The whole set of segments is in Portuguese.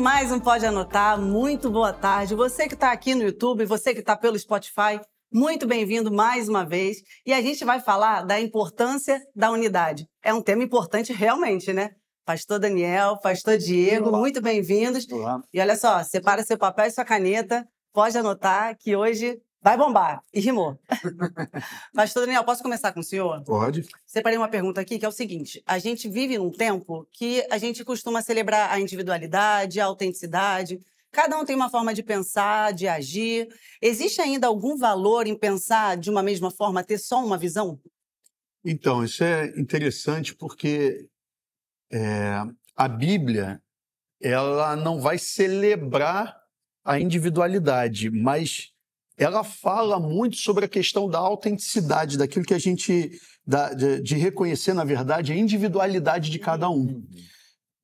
Começando mais um Pode Anotar, muito boa tarde. Você que está aqui no YouTube, você que está pelo Spotify, muito bem-vindo mais uma vez. E a gente vai falar da importância da unidade. É um tema importante realmente, né? Pastor Daniel, Pastor Diego, Olá. muito bem-vindos. E olha só, separa seu papel e sua caneta, pode anotar que hoje Vai bombar. E rimou. Pastor Daniel, posso começar com o senhor? Pode. Separei uma pergunta aqui que é o seguinte: a gente vive num tempo que a gente costuma celebrar a individualidade, a autenticidade. Cada um tem uma forma de pensar, de agir. Existe ainda algum valor em pensar de uma mesma forma, ter só uma visão? Então, isso é interessante porque é, a Bíblia ela não vai celebrar a individualidade, mas ela fala muito sobre a questão da autenticidade, daquilo que a gente. Da, de, de, reconhecer, na verdade, a individualidade de cada um.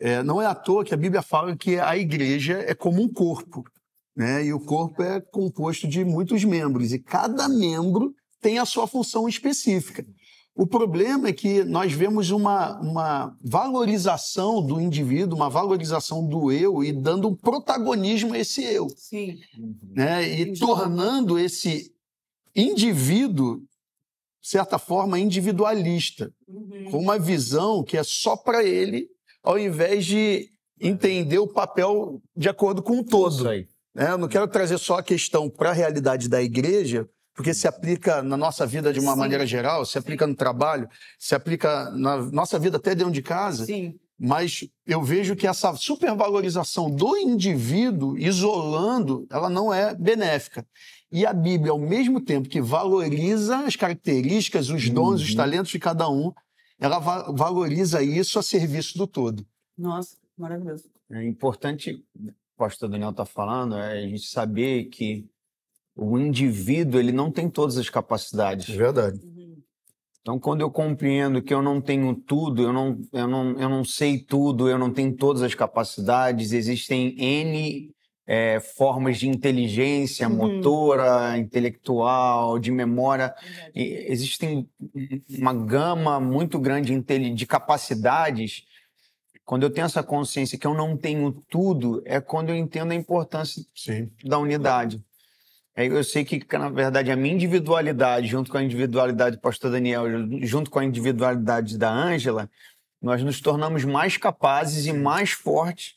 É, não é à toa que a Bíblia fala que a igreja é como um corpo, né? e o corpo é composto de muitos membros, e cada membro tem a sua função específica. O problema é que nós vemos uma, uma valorização do indivíduo, uma valorização do eu e dando um protagonismo a esse eu. Sim. Né? E tornando esse indivíduo, de certa forma, individualista, uhum. com uma visão que é só para ele, ao invés de entender o papel de acordo com o todo. Isso aí. Né? Eu não quero trazer só a questão para a realidade da igreja, porque se aplica na nossa vida de uma Sim. maneira geral, se aplica no trabalho, se aplica na nossa vida até dentro de casa. Sim. Mas eu vejo que essa supervalorização do indivíduo, isolando, ela não é benéfica. E a Bíblia, ao mesmo tempo que valoriza as características, os dons, uhum. os talentos de cada um, ela va valoriza isso a serviço do todo. Nossa, maravilhoso. É importante, o pastor Daniel está falando, é a gente saber que o indivíduo ele não tem todas as capacidades. É verdade. Uhum. Então, quando eu compreendo que eu não tenho tudo, eu não, eu não, eu não sei tudo, eu não tenho todas as capacidades, existem N é, formas de inteligência uhum. motora, intelectual, de memória. E existem uma gama muito grande de capacidades. Quando eu tenho essa consciência que eu não tenho tudo, é quando eu entendo a importância Sim. da unidade. Eu sei que, na verdade, a minha individualidade, junto com a individualidade do pastor Daniel, junto com a individualidade da Ângela, nós nos tornamos mais capazes e mais fortes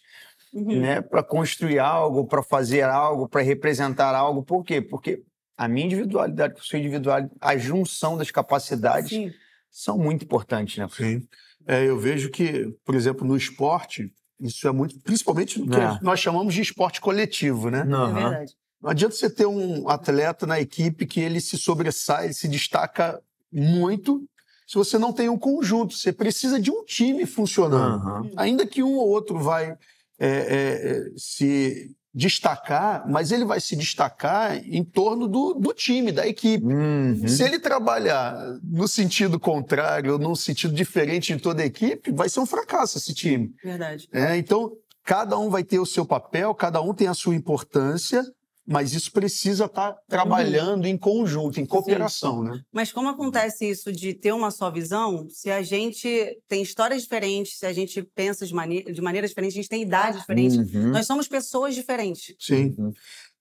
uhum. né, para construir algo, para fazer algo, para representar algo. Por quê? Porque a minha individualidade com a sua individualidade, a junção das capacidades Sim. são muito importantes. Né? Sim. É, eu vejo que, por exemplo, no esporte, isso é muito, principalmente no que é. nós chamamos de esporte coletivo, né? Uhum. É verdade. Não adianta você ter um atleta na equipe que ele se sobressai, ele se destaca muito, se você não tem um conjunto. Você precisa de um time funcionando. Uhum. Ainda que um ou outro vai é, é, se destacar, mas ele vai se destacar em torno do, do time, da equipe. Uhum. Se ele trabalhar no sentido contrário, ou num sentido diferente de toda a equipe, vai ser um fracasso esse time. Verdade. É, então, cada um vai ter o seu papel, cada um tem a sua importância, mas isso precisa estar tá trabalhando em conjunto, em cooperação, Sim. né? Mas como acontece isso de ter uma só visão, se a gente tem histórias diferentes, se a gente pensa de, mane de maneira diferente, a gente tem idade diferente, uhum. nós somos pessoas diferentes. Sim. Uhum.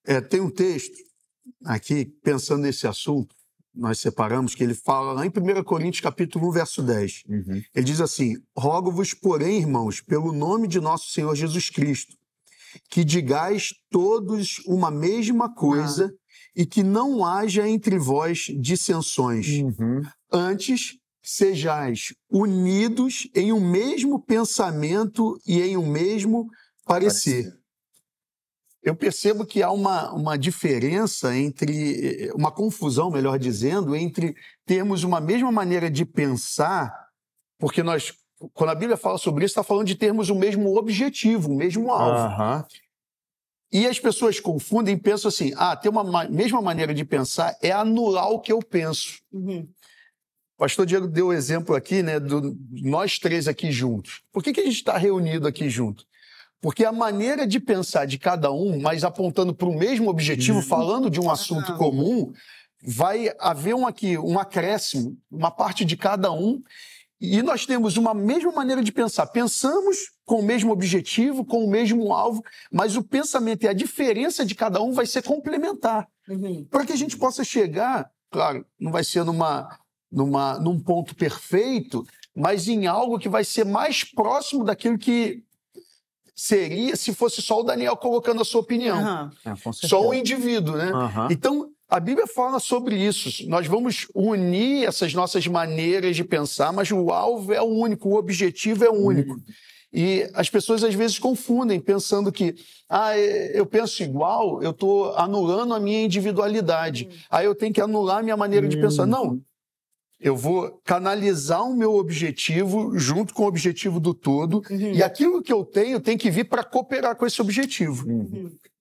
É, tem um texto aqui, pensando nesse assunto, nós separamos, que ele fala lá em 1 Coríntios capítulo 1, verso 10. Uhum. Ele diz assim, Rogo-vos, porém, irmãos, pelo nome de nosso Senhor Jesus Cristo, que digais todos uma mesma coisa ah. e que não haja entre vós dissensões. Uhum. Antes, sejais unidos em um mesmo pensamento e em um mesmo parecer. parecer. Eu percebo que há uma, uma diferença entre, uma confusão, melhor dizendo, entre termos uma mesma maneira de pensar, porque nós quando a Bíblia fala sobre isso, está falando de termos o mesmo objetivo, o mesmo alvo. Uhum. E as pessoas confundem e pensam assim: ah, ter uma ma mesma maneira de pensar é anular o que eu penso. Uhum. O pastor Diego deu o exemplo aqui, né, do nós três aqui juntos. Por que, que a gente está reunido aqui junto? Porque a maneira de pensar de cada um, mas apontando para o mesmo objetivo, uhum. falando de um assunto comum, vai haver um aqui, um acréscimo, uma parte de cada um e nós temos uma mesma maneira de pensar. Pensamos com o mesmo objetivo, com o mesmo alvo, mas o pensamento e a diferença de cada um vai ser complementar. Uhum. Para que a gente possa chegar, claro, não vai ser numa, numa, num ponto perfeito, mas em algo que vai ser mais próximo daquilo que seria se fosse só o Daniel colocando a sua opinião. Uhum. É, só um indivíduo, né? Uhum. Então, a Bíblia fala sobre isso. Nós vamos unir essas nossas maneiras de pensar, mas o alvo é o único, o objetivo é o único. Uhum. E as pessoas às vezes confundem, pensando que, ah, eu penso igual, eu estou anulando a minha individualidade. Uhum. Aí eu tenho que anular a minha maneira de pensar. Não, eu vou canalizar o meu objetivo junto com o objetivo do todo, uhum. e aquilo que eu tenho tem que vir para cooperar com esse objetivo.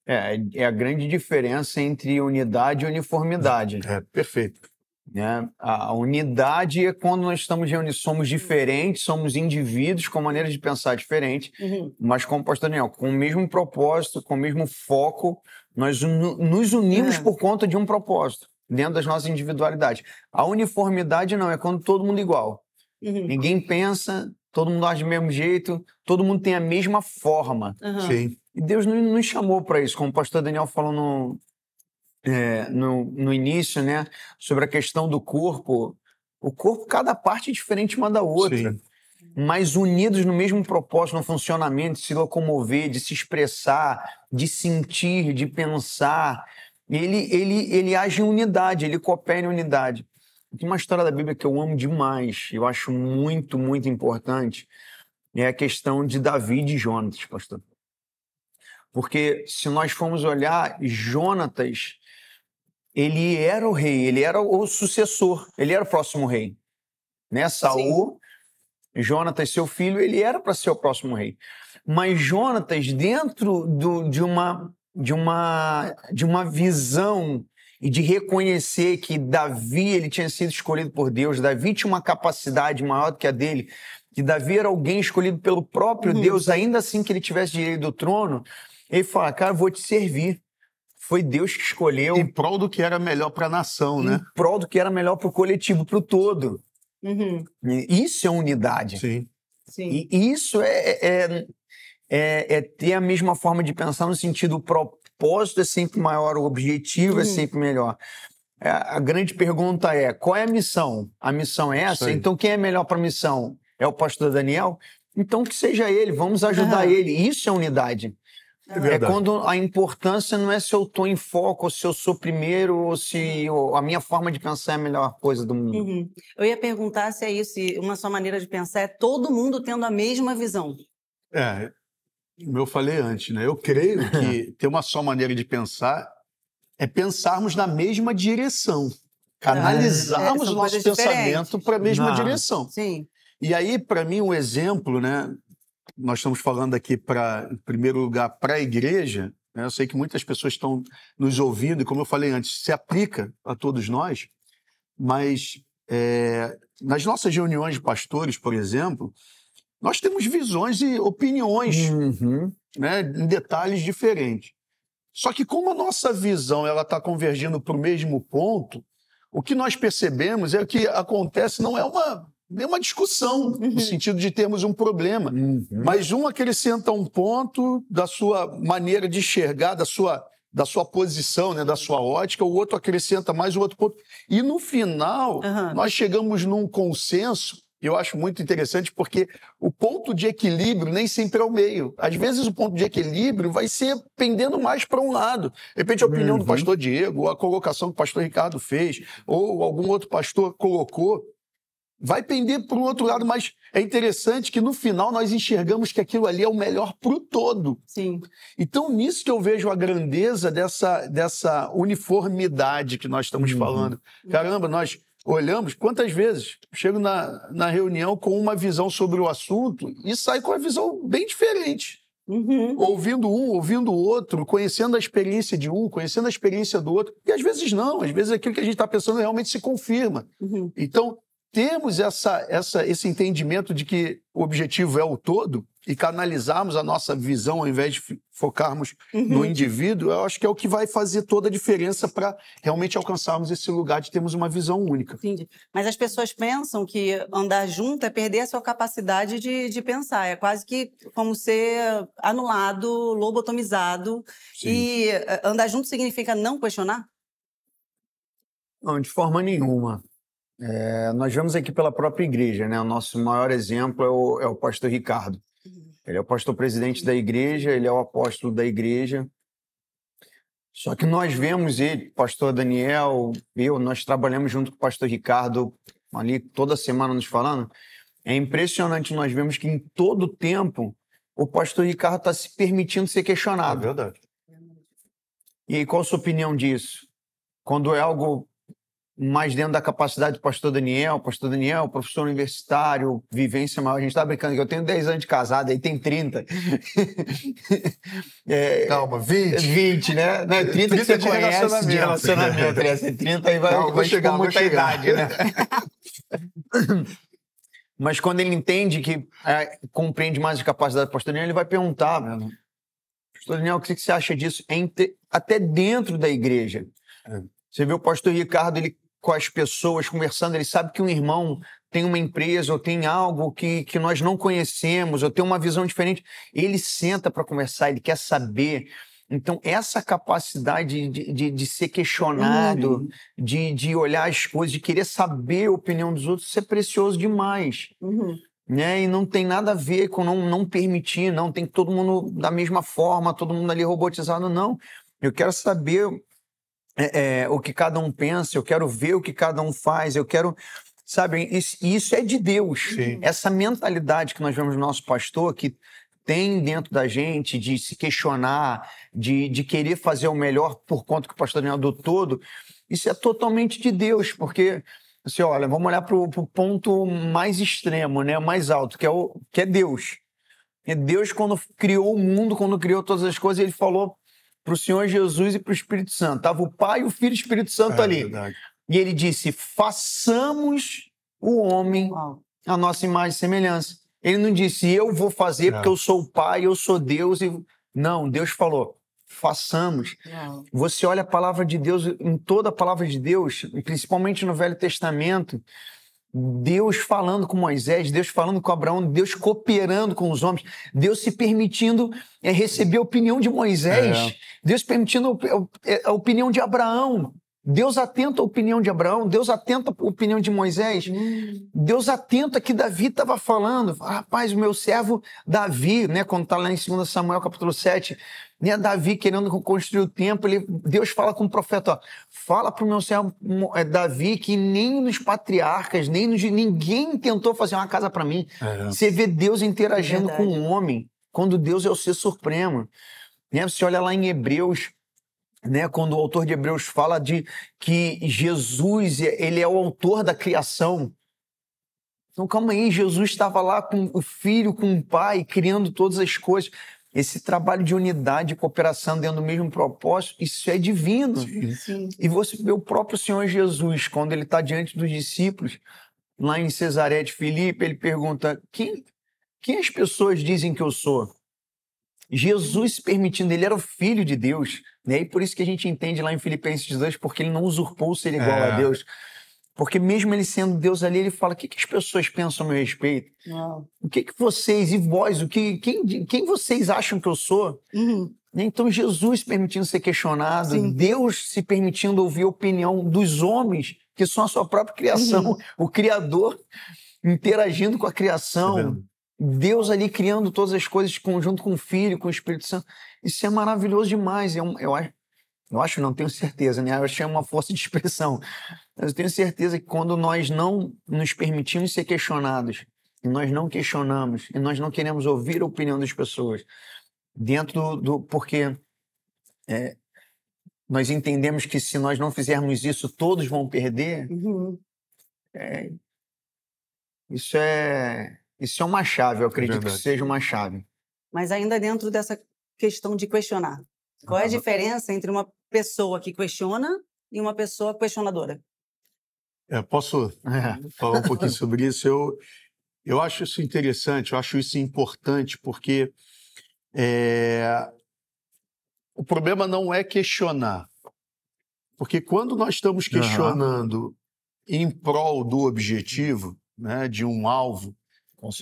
É, é a grande diferença entre unidade e uniformidade. É, perfeito. Né? A unidade é quando nós estamos reunidos, somos diferentes, somos indivíduos com maneiras de pensar diferentes, uhum. mas como o pastor Daniel, com o mesmo propósito, com o mesmo foco, nós nos unimos é. por conta de um propósito dentro das nossas individualidades. A uniformidade não, é quando todo mundo é igual. Uhum. Ninguém pensa, todo mundo age do mesmo jeito, todo mundo tem a mesma forma. Uhum. Sim. E Deus não nos chamou para isso, como o pastor Daniel falou no, é, no, no início, né, sobre a questão do corpo. O corpo, cada parte é diferente uma da outra. Sim. Mas unidos no mesmo propósito, no funcionamento, de se locomover, de se expressar, de sentir, de pensar, ele, ele, ele age em unidade, ele coopera em unidade. Tem uma história da Bíblia que eu amo demais, eu acho muito, muito importante, é a questão de Davi e de Jonatas, pastor. Porque se nós formos olhar, Jonatas, ele era o rei, ele era o sucessor, ele era o próximo rei. Né? Saul, Sim. Jonatas, seu filho, ele era para ser o próximo rei. Mas Jonatas, dentro do, de uma de uma, de uma visão e de reconhecer que Davi ele tinha sido escolhido por Deus, Davi tinha uma capacidade maior do que a dele, que Davi era alguém escolhido pelo próprio uhum. Deus, ainda assim que ele tivesse direito do trono, ele fala, cara, vou te servir. Foi Deus que escolheu. Em prol do que era melhor para a nação, em né? Em prol do que era melhor para o coletivo, para o todo. Uhum. Isso é unidade. Sim. Sim. E isso é, é, é, é, ter a mesma forma de pensar no sentido o propósito é sempre maior, o objetivo é uhum. é sempre melhor. É, a grande pergunta é: qual é a missão? A missão é essa? Então, quem é melhor para a missão? É o pastor Daniel? Então, que seja ele, vamos ajudar uhum. ele. Isso é unidade. É, é, quando a importância não é se eu estou em foco, ou se eu sou primeiro, ou se ou a minha forma de pensar é a melhor coisa do mundo. Uhum. Eu ia perguntar se é isso, se uma só maneira de pensar é todo mundo tendo a mesma visão. É, como eu falei antes, né? Eu creio que ter uma só maneira de pensar é pensarmos na mesma direção, canalizarmos é, o nosso pensamento para a mesma Não. direção. Sim. E aí, para mim, um exemplo, né? Nós estamos falando aqui para, em primeiro lugar, para a igreja. Né? Eu sei que muitas pessoas estão nos ouvindo e, como eu falei antes, se aplica a todos nós. Mas é, nas nossas reuniões de pastores, por exemplo, nós temos visões e opiniões uhum. né, em detalhes diferentes. Só que como a nossa visão ela está convergindo para o mesmo ponto, o que nós percebemos é que acontece não é uma nenhuma discussão uhum. no sentido de termos um problema, uhum. mas um acrescenta um ponto da sua maneira de enxergar, da sua da sua posição, né, da sua ótica, o outro acrescenta mais um outro ponto. E no final, uhum. nós chegamos num consenso eu acho muito interessante porque o ponto de equilíbrio nem sempre é o meio. Às vezes o ponto de equilíbrio vai ser pendendo mais para um lado. De repente a opinião uhum. do pastor Diego, ou a colocação que o pastor Ricardo fez, ou algum outro pastor colocou, vai pender para o outro lado, mas é interessante que no final nós enxergamos que aquilo ali é o melhor para o todo. Sim. Então, nisso que eu vejo a grandeza dessa, dessa uniformidade que nós estamos uhum. falando. Caramba, nós olhamos, quantas vezes chego na, na reunião com uma visão sobre o assunto e saio com uma visão bem diferente. Uhum. Ouvindo um, ouvindo o outro, conhecendo a experiência de um, conhecendo a experiência do outro. E às vezes não, às vezes aquilo que a gente está pensando realmente se confirma. Uhum. Então, temos essa, essa, esse entendimento de que o objetivo é o todo, e canalizarmos a nossa visão ao invés de focarmos uhum. no indivíduo, eu acho que é o que vai fazer toda a diferença para realmente alcançarmos esse lugar de termos uma visão única. Entendi. Mas as pessoas pensam que andar junto é perder a sua capacidade de, de pensar. É quase que como ser anulado, lobotomizado. Sim. E eh, andar junto significa não questionar? Não, de forma nenhuma. É, nós vemos aqui pela própria igreja, né? O nosso maior exemplo é o, é o pastor Ricardo. Ele é o pastor presidente da igreja, ele é o apóstolo da igreja. Só que nós vemos ele, pastor Daniel, eu, nós trabalhamos junto com o pastor Ricardo ali toda semana nos falando. É impressionante, nós vemos que em todo tempo o pastor Ricardo está se permitindo ser questionado. É verdade. E aí, qual a sua opinião disso? Quando é algo mais dentro da capacidade do pastor Daniel, pastor Daniel, professor universitário, vivência maior. A gente está brincando que eu tenho 10 anos de casado, aí tem 30. é, Calma, 20. 20, né? Não, 30, 30 que você de conhece relacionamento. de relacionamento. Né? 30 aí vai, Calma, vai chegar muita idade, né? Mas quando ele entende que é, compreende mais a capacidade do pastor Daniel, ele vai perguntar, pastor Daniel, o que você acha disso? Entre, até dentro da igreja. É. Você vê o pastor Ricardo, ele com as pessoas, conversando, ele sabe que um irmão tem uma empresa ou tem algo que, que nós não conhecemos, ou tem uma visão diferente. Ele senta para conversar, ele quer saber. Então, essa capacidade de, de, de ser questionado, uhum. de, de olhar as coisas, de querer saber a opinião dos outros, isso é precioso demais. Uhum. Né? E não tem nada a ver com não, não permitir, não. Tem todo mundo da mesma forma, todo mundo ali robotizado, não. Eu quero saber é, é, o que cada um pensa, eu quero ver o que cada um faz, eu quero. Sabe, isso, isso é de Deus. Sim. Essa mentalidade que nós vemos no nosso pastor, que tem dentro da gente de se questionar, de, de querer fazer o melhor por conta que o pastor Daniel do todo, isso é totalmente de Deus, porque assim, olha, vamos olhar para o ponto mais extremo, né, mais alto, que é, o, que é Deus. É Deus, quando criou o mundo, quando criou todas as coisas, ele falou para o Senhor Jesus e para o Espírito Santo. Estava o Pai, o Filho e o Espírito Santo é, ali. Verdade. E ele disse: façamos o homem a nossa imagem e semelhança. Ele não disse, eu vou fazer porque eu sou o Pai, eu sou Deus. E... Não, Deus falou, façamos. Não. Você olha a palavra de Deus, em toda a palavra de Deus, principalmente no Velho Testamento, Deus falando com Moisés, Deus falando com Abraão, Deus cooperando com os homens, Deus se permitindo é, receber a opinião de Moisés, é. Deus permitindo a opinião de Abraão. Deus atenta à opinião de Abraão, Deus atenta à opinião de Moisés, hum. Deus atenta que Davi estava falando. Rapaz, o meu servo Davi, né, quando está lá em 2 Samuel capítulo 7, né, Davi querendo construir o templo, ele, Deus fala com o profeta, ó, fala para o meu servo é, Davi que nem nos patriarcas, nem nos, ninguém tentou fazer uma casa para mim. É. Você vê Deus interagindo com o um homem, quando Deus é o ser supremo. Né? Você olha lá em Hebreus né, quando o autor de Hebreus fala de que Jesus ele é o autor da criação. Então, calma aí, Jesus estava lá com o filho, com o pai, criando todas as coisas. Esse trabalho de unidade e cooperação dentro do mesmo propósito, isso é divino. Sim, sim. E você vê o próprio Senhor Jesus, quando ele está diante dos discípulos, lá em Cesaré de Filipe, ele pergunta: quem, quem as pessoas dizem que eu sou? Jesus se permitindo, ele era o filho de Deus, né? E por isso que a gente entende lá em Filipenses 2, porque ele não usurpou ser igual é. a Deus. Porque mesmo ele sendo Deus ali, ele fala: o que, que as pessoas pensam a meu respeito? O que, que vocês e vós, o que, quem, quem vocês acham que eu sou? Uhum. Né? Então, Jesus se permitindo ser questionado, Sim. Deus se permitindo ouvir a opinião dos homens, que são a sua própria criação, uhum. o Criador interagindo com a criação. Tá Deus ali criando todas as coisas conjunto com o Filho, com o Espírito Santo. Isso é maravilhoso demais. Eu, eu, eu acho, não tenho certeza, né? Eu acho que é uma força de expressão. Mas eu tenho certeza que quando nós não nos permitimos ser questionados, e nós não questionamos, e nós não queremos ouvir a opinião das pessoas, dentro do. do porque é, nós entendemos que se nós não fizermos isso, todos vão perder. Uhum. É, isso é isso é uma chave, eu acredito é que seja uma chave. Mas ainda dentro dessa questão de questionar. Qual é a diferença entre uma pessoa que questiona e uma pessoa questionadora? É, posso é. falar um pouquinho sobre isso? Eu, Eu acho isso interessante, eu acho isso importante, porque é, o problema não é questionar. Porque quando nós estamos questionando uhum. em prol do objetivo, né, de um alvo,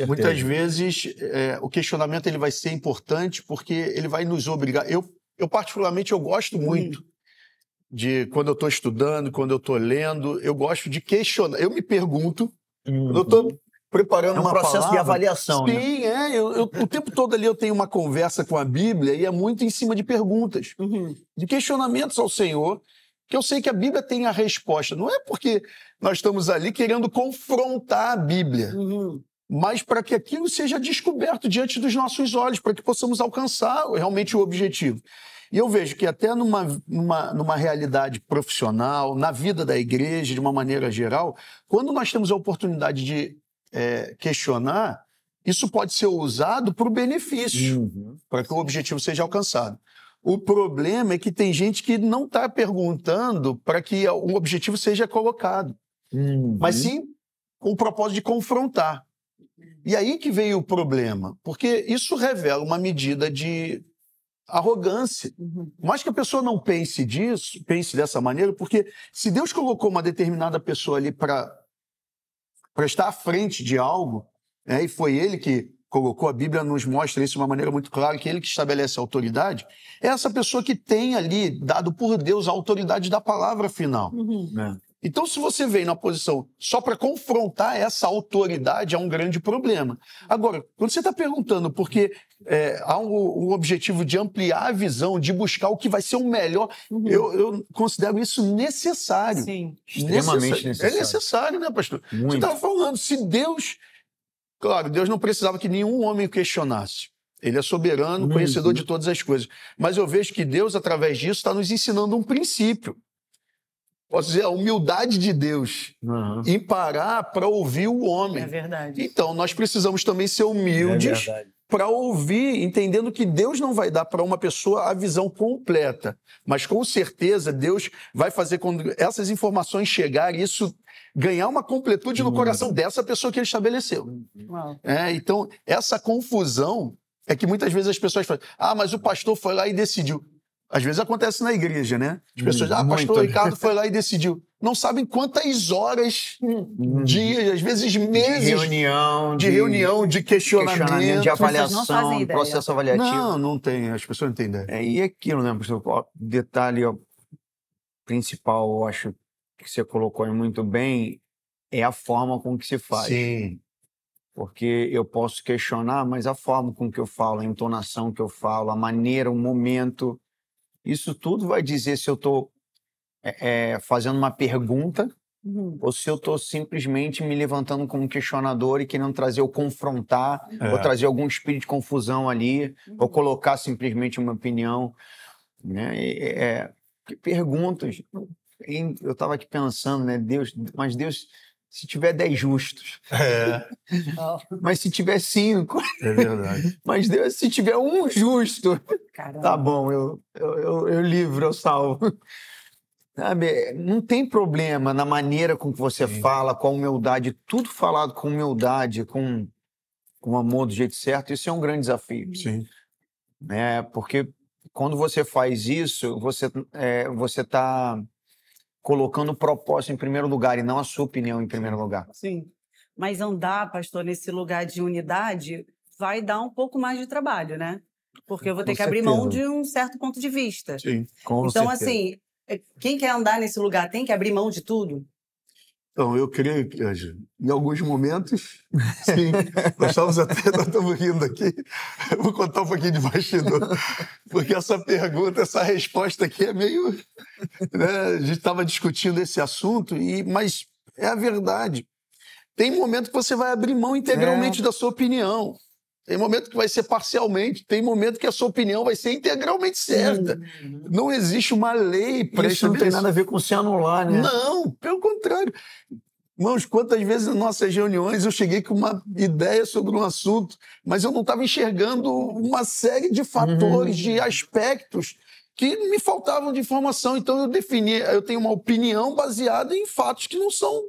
muitas vezes é, o questionamento ele vai ser importante porque ele vai nos obrigar. Eu, eu particularmente, eu gosto muito de quando eu estou estudando, quando eu estou lendo, eu gosto de questionar. Eu me pergunto, uhum. quando eu estou preparando é um uma processo palavra, de avaliação. Sim, né? é. Eu, eu, o tempo todo ali eu tenho uma conversa com a Bíblia e é muito em cima de perguntas, uhum. de questionamentos ao Senhor, que eu sei que a Bíblia tem a resposta. Não é porque nós estamos ali querendo confrontar a Bíblia, uhum. Mas para que aquilo seja descoberto diante dos nossos olhos, para que possamos alcançar realmente o objetivo. E eu vejo que até numa, numa, numa realidade profissional, na vida da igreja, de uma maneira geral, quando nós temos a oportunidade de é, questionar, isso pode ser usado para o benefício, uhum. para que o objetivo seja alcançado. O problema é que tem gente que não está perguntando para que o objetivo seja colocado, uhum. mas sim com o propósito de confrontar. E aí que veio o problema, porque isso revela uma medida de arrogância. Uhum. Mais que a pessoa não pense disso, pense dessa maneira, porque se Deus colocou uma determinada pessoa ali para para estar à frente de algo, né, e foi ele que colocou, a Bíblia nos mostra isso de uma maneira muito clara, que ele que estabelece a autoridade, é essa pessoa que tem ali, dado por Deus, a autoridade da palavra final. Uhum. É. Então, se você vem na posição só para confrontar essa autoridade, é um grande problema. Agora, quando você está perguntando porque é, há um, um, objetivo de ampliar a visão, de buscar o que vai ser o melhor, uhum. eu, eu, considero isso necessário. Sim, extremamente necessário. É necessário, né, pastor? Muito. Você estava falando, se Deus. Claro, Deus não precisava que nenhum homem questionasse. Ele é soberano, conhecedor de todas as coisas. Mas eu vejo que Deus, através disso, está nos ensinando um princípio posso dizer, a humildade de Deus uhum. em parar para ouvir o homem. É verdade. Então, nós precisamos também ser humildes é para ouvir, entendendo que Deus não vai dar para uma pessoa a visão completa, mas com certeza Deus vai fazer quando essas informações chegarem, isso ganhar uma completude no coração dessa pessoa que ele estabeleceu. É, então, essa confusão é que muitas vezes as pessoas falam: ah, mas o pastor foi lá e decidiu. Às vezes acontece na igreja, né? As pessoas, ah, pastor Muito. Ricardo foi lá e decidiu. Não sabem quantas horas, hum. dias, às vezes meses. De reunião. De, de reunião, de questionamento. questionamento de avaliação, processo avaliativo. Não, não tem. As pessoas não têm ideia. É, e aquilo, né, pastor? Ó, detalhe ó, principal, eu acho que você colocou muito bem, é a forma com que se faz. Sim. Porque eu posso questionar, mas a forma com que eu falo, a entonação que eu falo, a maneira, o momento isso tudo vai dizer se eu estou é, é, fazendo uma pergunta uhum. ou se eu estou simplesmente me levantando como questionador e querendo trazer ou confrontar, é. ou trazer algum espírito de confusão ali, uhum. ou colocar simplesmente uma opinião. Né? É, perguntas. Eu estava aqui pensando, né? Deus, mas Deus se tiver 10 justos. É. Mas se tiver 5. É verdade. Mas Deus, se tiver um justo. Caramba. Tá bom, eu, eu, eu, eu livro, eu salvo. Sabe, não tem problema na maneira com que você Sim. fala, com a humildade, tudo falado com humildade, com, com amor do jeito certo, isso é um grande desafio. Sim. É, porque quando você faz isso, você é, você está colocando o propósito em primeiro lugar e não a sua opinião em primeiro lugar. Sim. Mas andar, pastor, nesse lugar de unidade vai dar um pouco mais de trabalho, né? Porque eu vou ter Com que certeza. abrir mão de um certo ponto de vista. Sim, com Então, certeza. assim, é, quem quer andar nesse lugar tem que abrir mão de tudo? Então, eu creio que, em alguns momentos, sim. nós estávamos até, nós estamos rindo aqui. Eu vou contar um pouquinho de bastidor, porque essa pergunta, essa resposta aqui é meio. Né? A gente estava discutindo esse assunto, e, mas é a verdade. Tem momento que você vai abrir mão integralmente é. da sua opinião. Tem momento que vai ser parcialmente, tem momento que a sua opinião vai ser integralmente certa. Uhum. Não existe uma lei para isso. não tem nada a ver com se anular, né? Não, pelo contrário. Irmãos, quantas vezes nas nossas reuniões eu cheguei com uma ideia sobre um assunto, mas eu não estava enxergando uma série de fatores, uhum. de aspectos que me faltavam de informação. Então eu defini, eu tenho uma opinião baseada em fatos que não são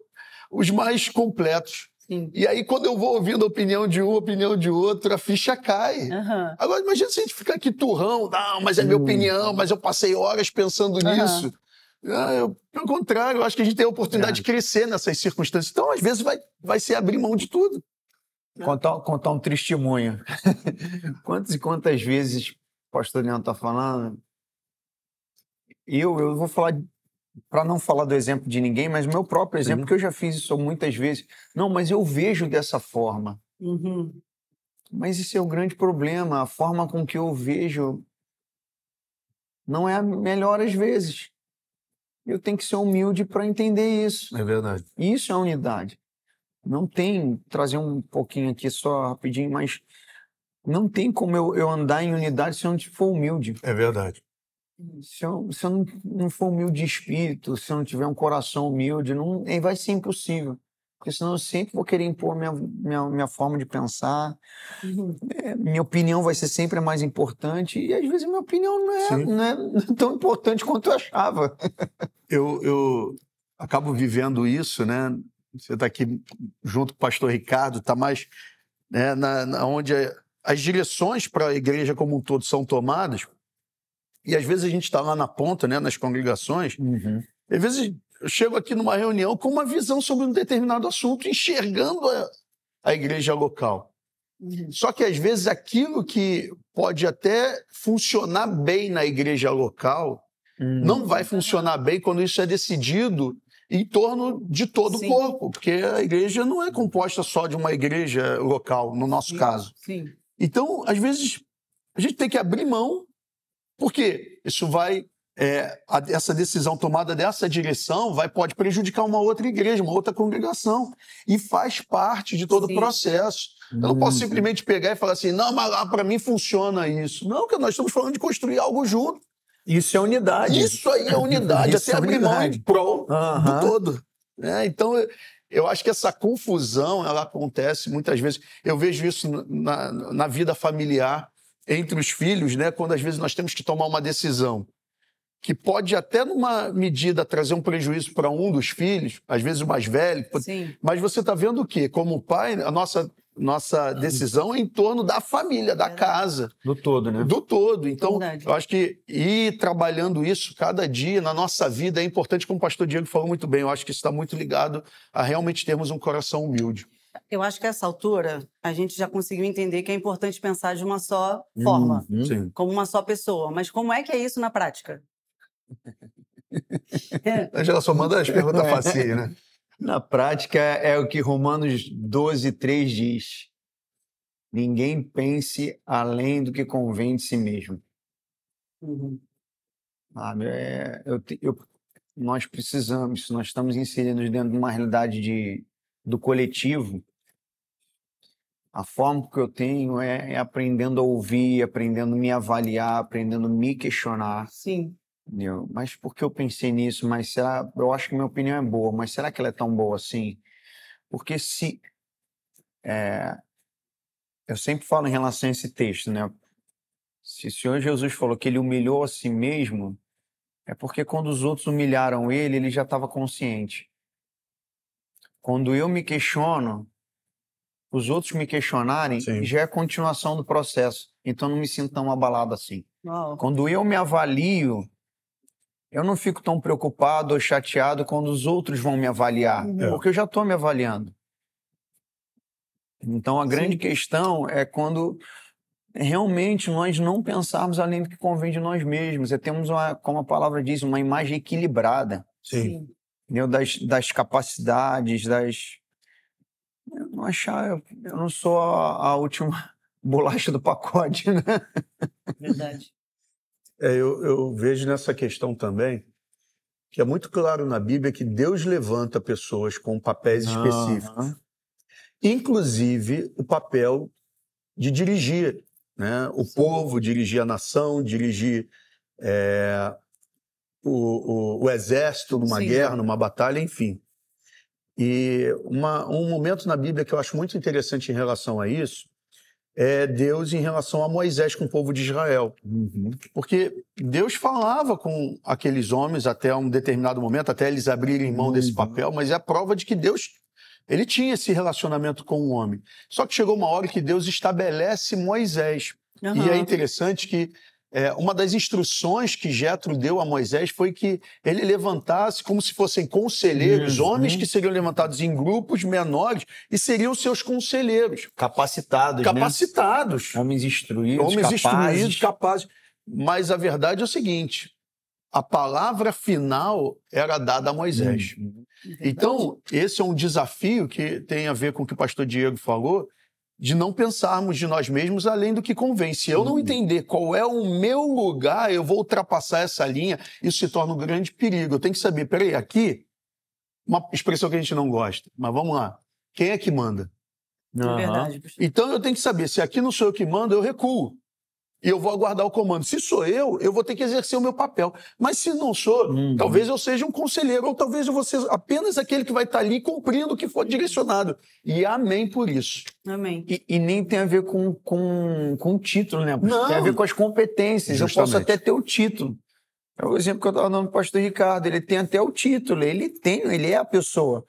os mais completos. Sim. E aí, quando eu vou ouvindo a opinião de um, a opinião de outro, a ficha cai. Uhum. Agora, imagina se a gente ficar aqui turrão, não, mas é minha opinião, mas eu passei horas pensando Aham. nisso. Ah, eu- pelo contrário, eu acho que a gente tem a oportunidade É. de crescer nessas circunstâncias. Então, às vezes, vai, vai ser abrir mão de tudo. Contar, contar um testemunho. quantas e quantas vezes o pastor Leandro está falando? Eu, eu vou falar, para não falar do exemplo de ninguém, mas meu próprio exemplo, Uhum. que eu já fiz isso muitas vezes. Não, mas eu vejo dessa forma. Uhum. Mas esse é o grande problema. A forma com que eu vejo não é a melhor às vezes. Eu tenho que ser humilde para entender isso. É verdade. Isso é unidade. Não tem, trazer um pouquinho aqui só rapidinho, mas não tem como eu, eu andar em unidade se eu não for humilde. É verdade. Se eu, se eu não, não for humilde de espírito, se eu não tiver um coração humilde, não, vai ser impossível. Porque senão eu sempre vou querer impor minha, minha, minha forma de pensar, Uhum. é, minha opinião vai ser sempre a mais importante, e às vezes minha opinião não é, Sim. não é tão importante quanto eu achava. Eu, eu acabo vivendo isso, né? Você está aqui junto com o pastor Ricardo, está mais né, na, na- onde as direções para a igreja como um todo são tomadas. E às vezes a gente está lá na ponta, né, nas congregações, às vezes eu chego aqui numa reunião com uma visão sobre um determinado assunto, enxergando a, a igreja local. Uhum. Só que às vezes aquilo que pode até funcionar bem na igreja local não vai funcionar bem quando isso é decidido em torno de todo Sim. o corpo, porque a igreja não é composta só de uma igreja local, no nosso Sim. caso. Sim. Então, às vezes, a gente tem que abrir mão, porque isso vai. é, a- essa decisão tomada dessa direção vai pode prejudicar uma outra igreja, uma outra congregação. E faz parte de todo Sim. o processo. Eu não posso simplesmente pegar e falar assim, não, mas lá para mim funciona isso. Não, porque nós estamos falando de construir algo junto. Isso é unidade. Isso aí é unidade, Isso até é abrir mão unidade. em prol do todo. né? Então, eu- eu acho que essa confusão ela acontece muitas vezes. Eu vejo isso na, na vida familiar entre os filhos, né? quando às vezes nós temos que tomar uma decisão que pode até, numa medida, trazer um prejuízo para um dos filhos, às vezes o mais velho, Sim. mas você está vendo o quê? Como pai, a nossa, nossa decisão é em torno da família, da É. casa Do todo, né? do todo. Então, Verdade. eu acho que ir trabalhando isso cada dia na nossa vida é importante, como o pastor Diego falou muito bem. Eu acho que isso está muito ligado a realmente termos um coração humilde. Eu acho que a essa altura a gente já conseguiu entender que é importante pensar de uma só forma, Uhum. Como uma só pessoa. Mas como é que é isso na prática? Angela só manda as perguntas É. facinhas, né? Na prática, é o que Romanos 12, 3 diz. Ninguém pense além do que convém de si mesmo. Uhum. Sabe? É, eu eu- nós precisamos, nós estamos inseridos dentro de uma realidade de, do coletivo, a forma que eu tenho é, é aprendendo a ouvir, aprendendo a me avaliar, aprendendo a me questionar. Sim. Entendeu? Mas por que eu pensei nisso? Mas será? Eu acho que minha opinião é boa, mas será que ela é tão boa assim? Porque se é, eu sempre falo em relação a esse texto, né? Se o Senhor Jesus falou que ele humilhou a si mesmo, é porque quando os outros humilharam ele, ele já estava consciente. Quando eu me questiono, os outros me questionarem, Sim. já é continuação do processo. Então não me sinto tão abalado assim. Uau. Quando eu me avalio, eu não fico tão preocupado ou chateado quando os outros vão me avaliar, Uhum. porque eu já estou me avaliando. Então a grande Sim. questão é quando realmente nós não pensarmos além do que convém de nós mesmos. É termos, uma, como a palavra diz, uma imagem equilibrada Sim. Entendeu? Das, das capacidades, das. Eu não achar, eu, eu não sou a, a última bolacha do pacote, né? Verdade. É, eu, eu vejo nessa questão também que é muito claro na Bíblia que Deus levanta pessoas com papéis específicos. Inclusive o papel de dirigir né? o povo, dirigir a nação, dirigir é, o, o, o exército numa Sim. guerra, numa batalha, enfim. E uma, um momento na Bíblia que eu acho muito interessante em relação a isso é Deus em relação a Moisés com o povo de Israel. Uhum. Porque Deus falava com aqueles homens até um determinado momento, até eles abrirem mão desse Uhum. papel, mas é a prova de que Deus Ele tinha esse relacionamento com o homem. Só que chegou uma hora que Deus estabelece Moisés. Uhum. E é interessante que é, uma das instruções que Jetro deu a Moisés foi que ele levantasse como se fossem conselheiros, Uhum. homens que seriam levantados em grupos menores e seriam seus conselheiros, Capacitados, capacitados, né? Homens instruídos, homens capazes. instruídos, capazes. Mas a verdade é o seguinte: a palavra final era dada a Moisés. Uhum. Então, esse é um desafio que tem a ver com o que o pastor Diego falou, de não pensarmos de nós mesmos além do que convém. Se eu não entender qual é o meu lugar, eu vou ultrapassar essa linha, isso se torna um grande perigo. Eu tenho que saber, peraí, aqui, uma expressão que a gente não gosta, mas vamos lá. Quem é que manda? É verdade. Então eu tenho que saber, se aqui não sou eu que mando, eu recuo. E eu vou aguardar o comando. Se sou eu, eu vou ter que exercer o meu papel. Mas se não sou, Uhum. talvez eu seja um conselheiro, ou talvez eu vou ser apenas aquele que vai estar ali cumprindo o que for direcionado. E amém por isso. Amém. E, e nem tem a ver com, com, com o título, né? Não. Tem a ver com as competências. Eu posso Justamente. até ter o título. É o exemplo que eu estava dando para o pastor Ricardo. Ele tem até o título, ele tem, ele é a pessoa.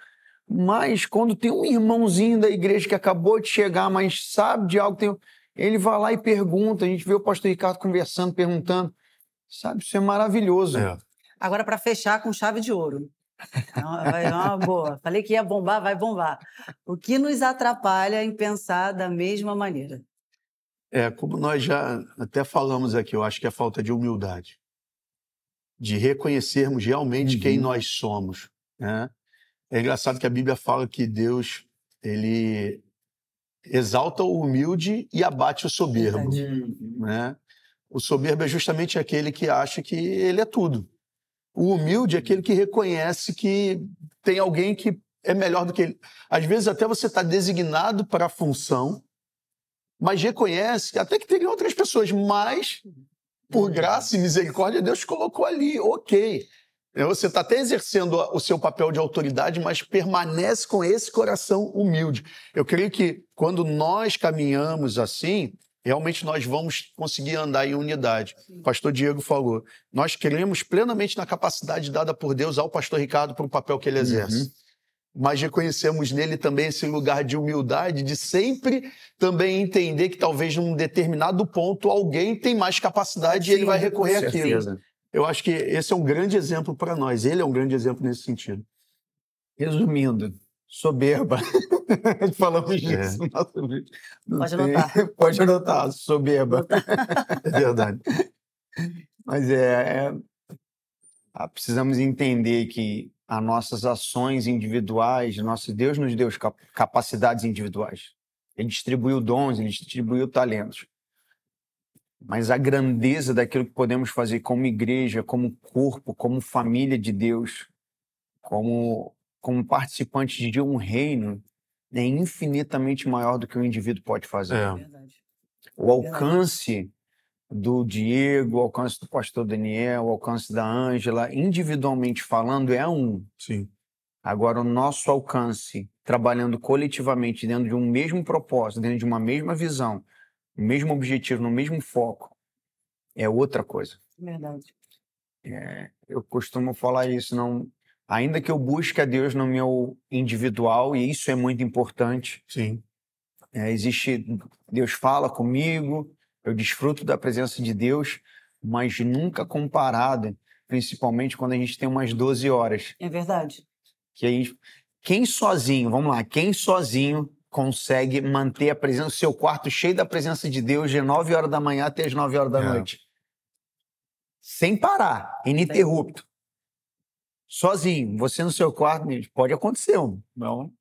Mas quando tem um irmãozinho da igreja que acabou de chegar, mas sabe de algo, tem, ele vai lá e pergunta. A gente vê o pastor Ricardo conversando, perguntando. Sabe, isso é maravilhoso. Agora, para fechar com chave de ouro. Dar uma boa. Falei que ia bombar, vai bombar. O que nos atrapalha em pensar da mesma maneira? É, como nós já até falamos aqui, eu acho que é a falta de humildade. De reconhecermos realmente Uhum. quem nós somos. Né? É engraçado que a Bíblia fala que Deus, ele exalta o humilde e abate o soberbo. Né? O soberbo é justamente aquele que acha que ele é tudo. O humilde é aquele que reconhece que tem alguém que é melhor do que ele. Às vezes até você está designado para a função, mas reconhece até que tem outras pessoas, mas por graça e misericórdia Deus colocou ali, ok. É, Você está até exercendo o seu papel de autoridade, mas permanece com esse coração humilde. Eu creio que quando nós caminhamos assim, realmente nós vamos conseguir andar em unidade. O pastor Diego falou, nós cremos plenamente na capacidade dada por Deus ao pastor Ricardo para o papel que ele exerce. Mas reconhecemos nele também esse lugar de humildade, de sempre também entender que talvez num determinado ponto alguém tem mais capacidade e ele Sim, vai recorrer àquilo. Eu acho que esse é um grande exemplo para nós. Ele é um grande exemplo nesse sentido. Resumindo, soberba. Falamos disso no nosso vídeo. Não Pode tem- anotar. Pode anotar, soberba. É verdade. Mas é, é- ah, precisamos entender que as nossas ações individuais, nosso Deus nos deu cap- capacidades individuais. Ele distribuiu dons, ele distribuiu talentos. Mas a grandeza daquilo que podemos fazer como igreja, como corpo, como família de Deus, como, como participantes de um reino, é infinitamente maior do que o indivíduo pode fazer É. Verdade. o alcance do Diego, o alcance do pastor Daniel, o alcance da Ângela, individualmente falando, é um. Sim. Agora, o nosso alcance, trabalhando coletivamente dentro de um mesmo propósito, dentro de uma mesma visão, no mesmo objetivo, no mesmo foco, é outra coisa. Verdade. Eu costumo falar isso, não. Ainda que eu busque a Deus no meu individual, e isso é muito importante, Sim. É, existe, Deus fala comigo, eu desfruto da presença de Deus, mas nunca comparado, principalmente quando a gente tem umas 12 horas. É verdade. Que aí, quem sozinho, vamos lá, quem sozinho consegue manter a presença, o seu quarto cheio da presença de Deus de 9 horas da manhã até as 9 horas da É. noite? Sem parar, ininterrupto. Sozinho, você no seu quarto, pode acontecer, um, não,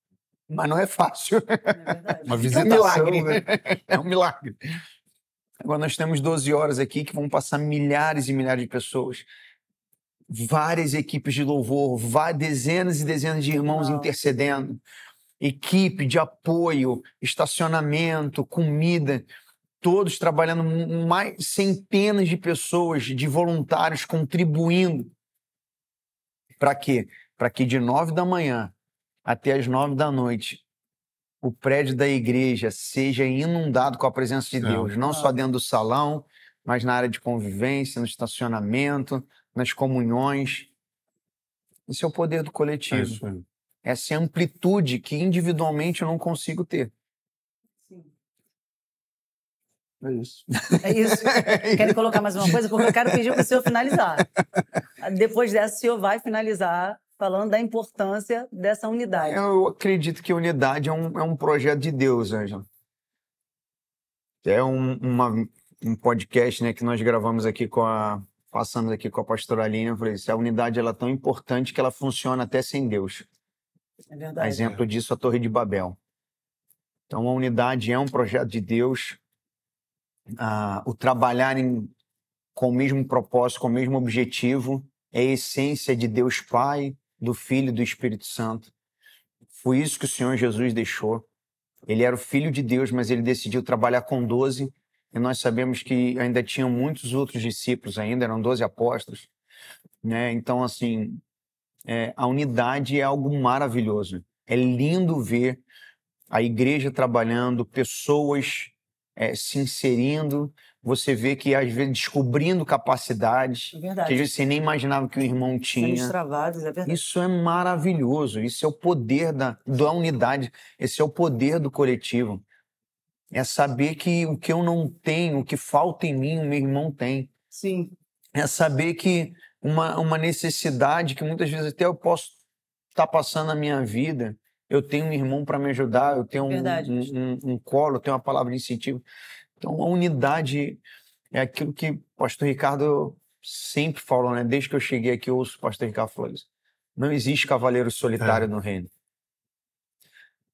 mas não é fácil. É. Uma É um visitação, milagre. né? É um milagre. Agora nós temos 12 horas aqui que vão passar milhares e milhares de pessoas. Várias equipes de louvor, vá- dezenas e dezenas de irmãos Uau. intercedendo. Equipe de apoio, estacionamento, comida, todos trabalhando, mais centenas de pessoas, de voluntários contribuindo. Para quê? Para que de nove da manhã até as nove da noite o prédio da igreja seja inundado com a presença de É. Deus, não só dentro do salão, mas na área de convivência, no estacionamento, nas comunhões. Esse é o poder do É coletivo. Essa amplitude que individualmente eu não consigo ter. É isso. É isso. Querem colocar mais uma coisa? Porque eu quero pedir para o senhor finalizar. Depois dessa, o senhor vai finalizar falando da importância dessa unidade. Eu acredito que a unidade é um, é um projeto de Deus, Ângela. É um, uma, um podcast né, que nós gravamos aqui com a. Passamos aqui com a pastora Aline, eu falei, a unidade ela é tão importante que ela funciona até sem Deus. É verdade. Exemplo disso, a Torre de Babel. Então, a unidade é um projeto de Deus. Ah, o trabalhar em, com o mesmo propósito, com o mesmo objetivo, é a essência de Deus Pai, do Filho e do Espírito Santo. Foi isso que o Senhor Jesus deixou. Ele era o Filho de Deus, mas ele decidiu trabalhar com doze. E nós sabemos que ainda tinham muitos outros discípulos, ainda eram doze apóstolos. Né? Então, assim, é, a unidade é algo maravilhoso. É lindo ver a igreja trabalhando, pessoas é, se inserindo, você vê que às vezes descobrindo capacidades É verdade. que às vezes você nem imaginava que o irmão Sendo tinha. extravados, é verdade. Isso é maravilhoso. Isso é o poder da, da unidade. Esse é o poder do coletivo. É saber que o que eu não tenho, o que falta em mim, o meu irmão tem. Sim. É saber que uma, uma necessidade que muitas vezes até eu posso estar passando na minha vida, eu tenho um irmão para me ajudar, eu tenho um, um, um, um colo, eu tenho uma palavra de incentivo. Então, a unidade é aquilo que o pastor Ricardo sempre falou, né? Desde que eu cheguei aqui, eu ouço o pastor Ricardo falando isso. Não existe cavaleiro solitário É. no reino.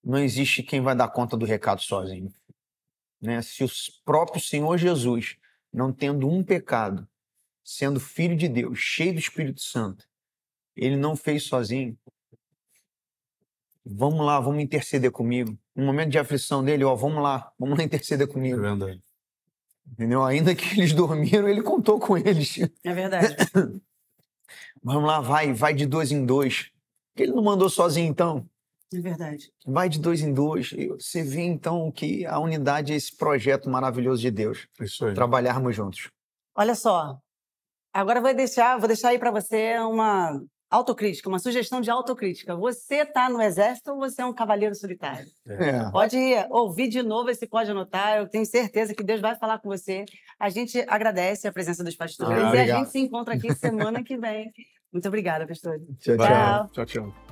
Não existe quem vai dar conta do recado sozinho. Né? Se o próprio Senhor Jesus, não tendo um pecado, sendo filho de Deus, cheio do Espírito Santo, ele não fez sozinho. Vamos lá, vamos interceder comigo. No momento de aflição dele, ó, vamos lá, vamos lá interceder É comigo. verdade. Entendeu? Ainda que eles dormiram, ele contou com eles. É verdade. Vamos lá, vai, vai de dois em dois. Por que Ele não mandou sozinho, então. É verdade. Vai de dois em dois. Você vê, então, que a unidade é esse projeto maravilhoso de Deus. É Isso aí. Trabalharmos juntos. Olha só. Agora eu vou deixar, vou deixar aí para você uma autocrítica, uma sugestão de autocrítica. Você está no exército ou você é um cavaleiro solitário? É. Pode ouvir de novo esse Pode Anotar. Eu tenho certeza que Deus vai falar com você. A gente agradece a presença dos pastores Ah, e a gente se encontra aqui semana que vem. Muito obrigada, pastor. Tchau, Tchau. Tchau, tchau.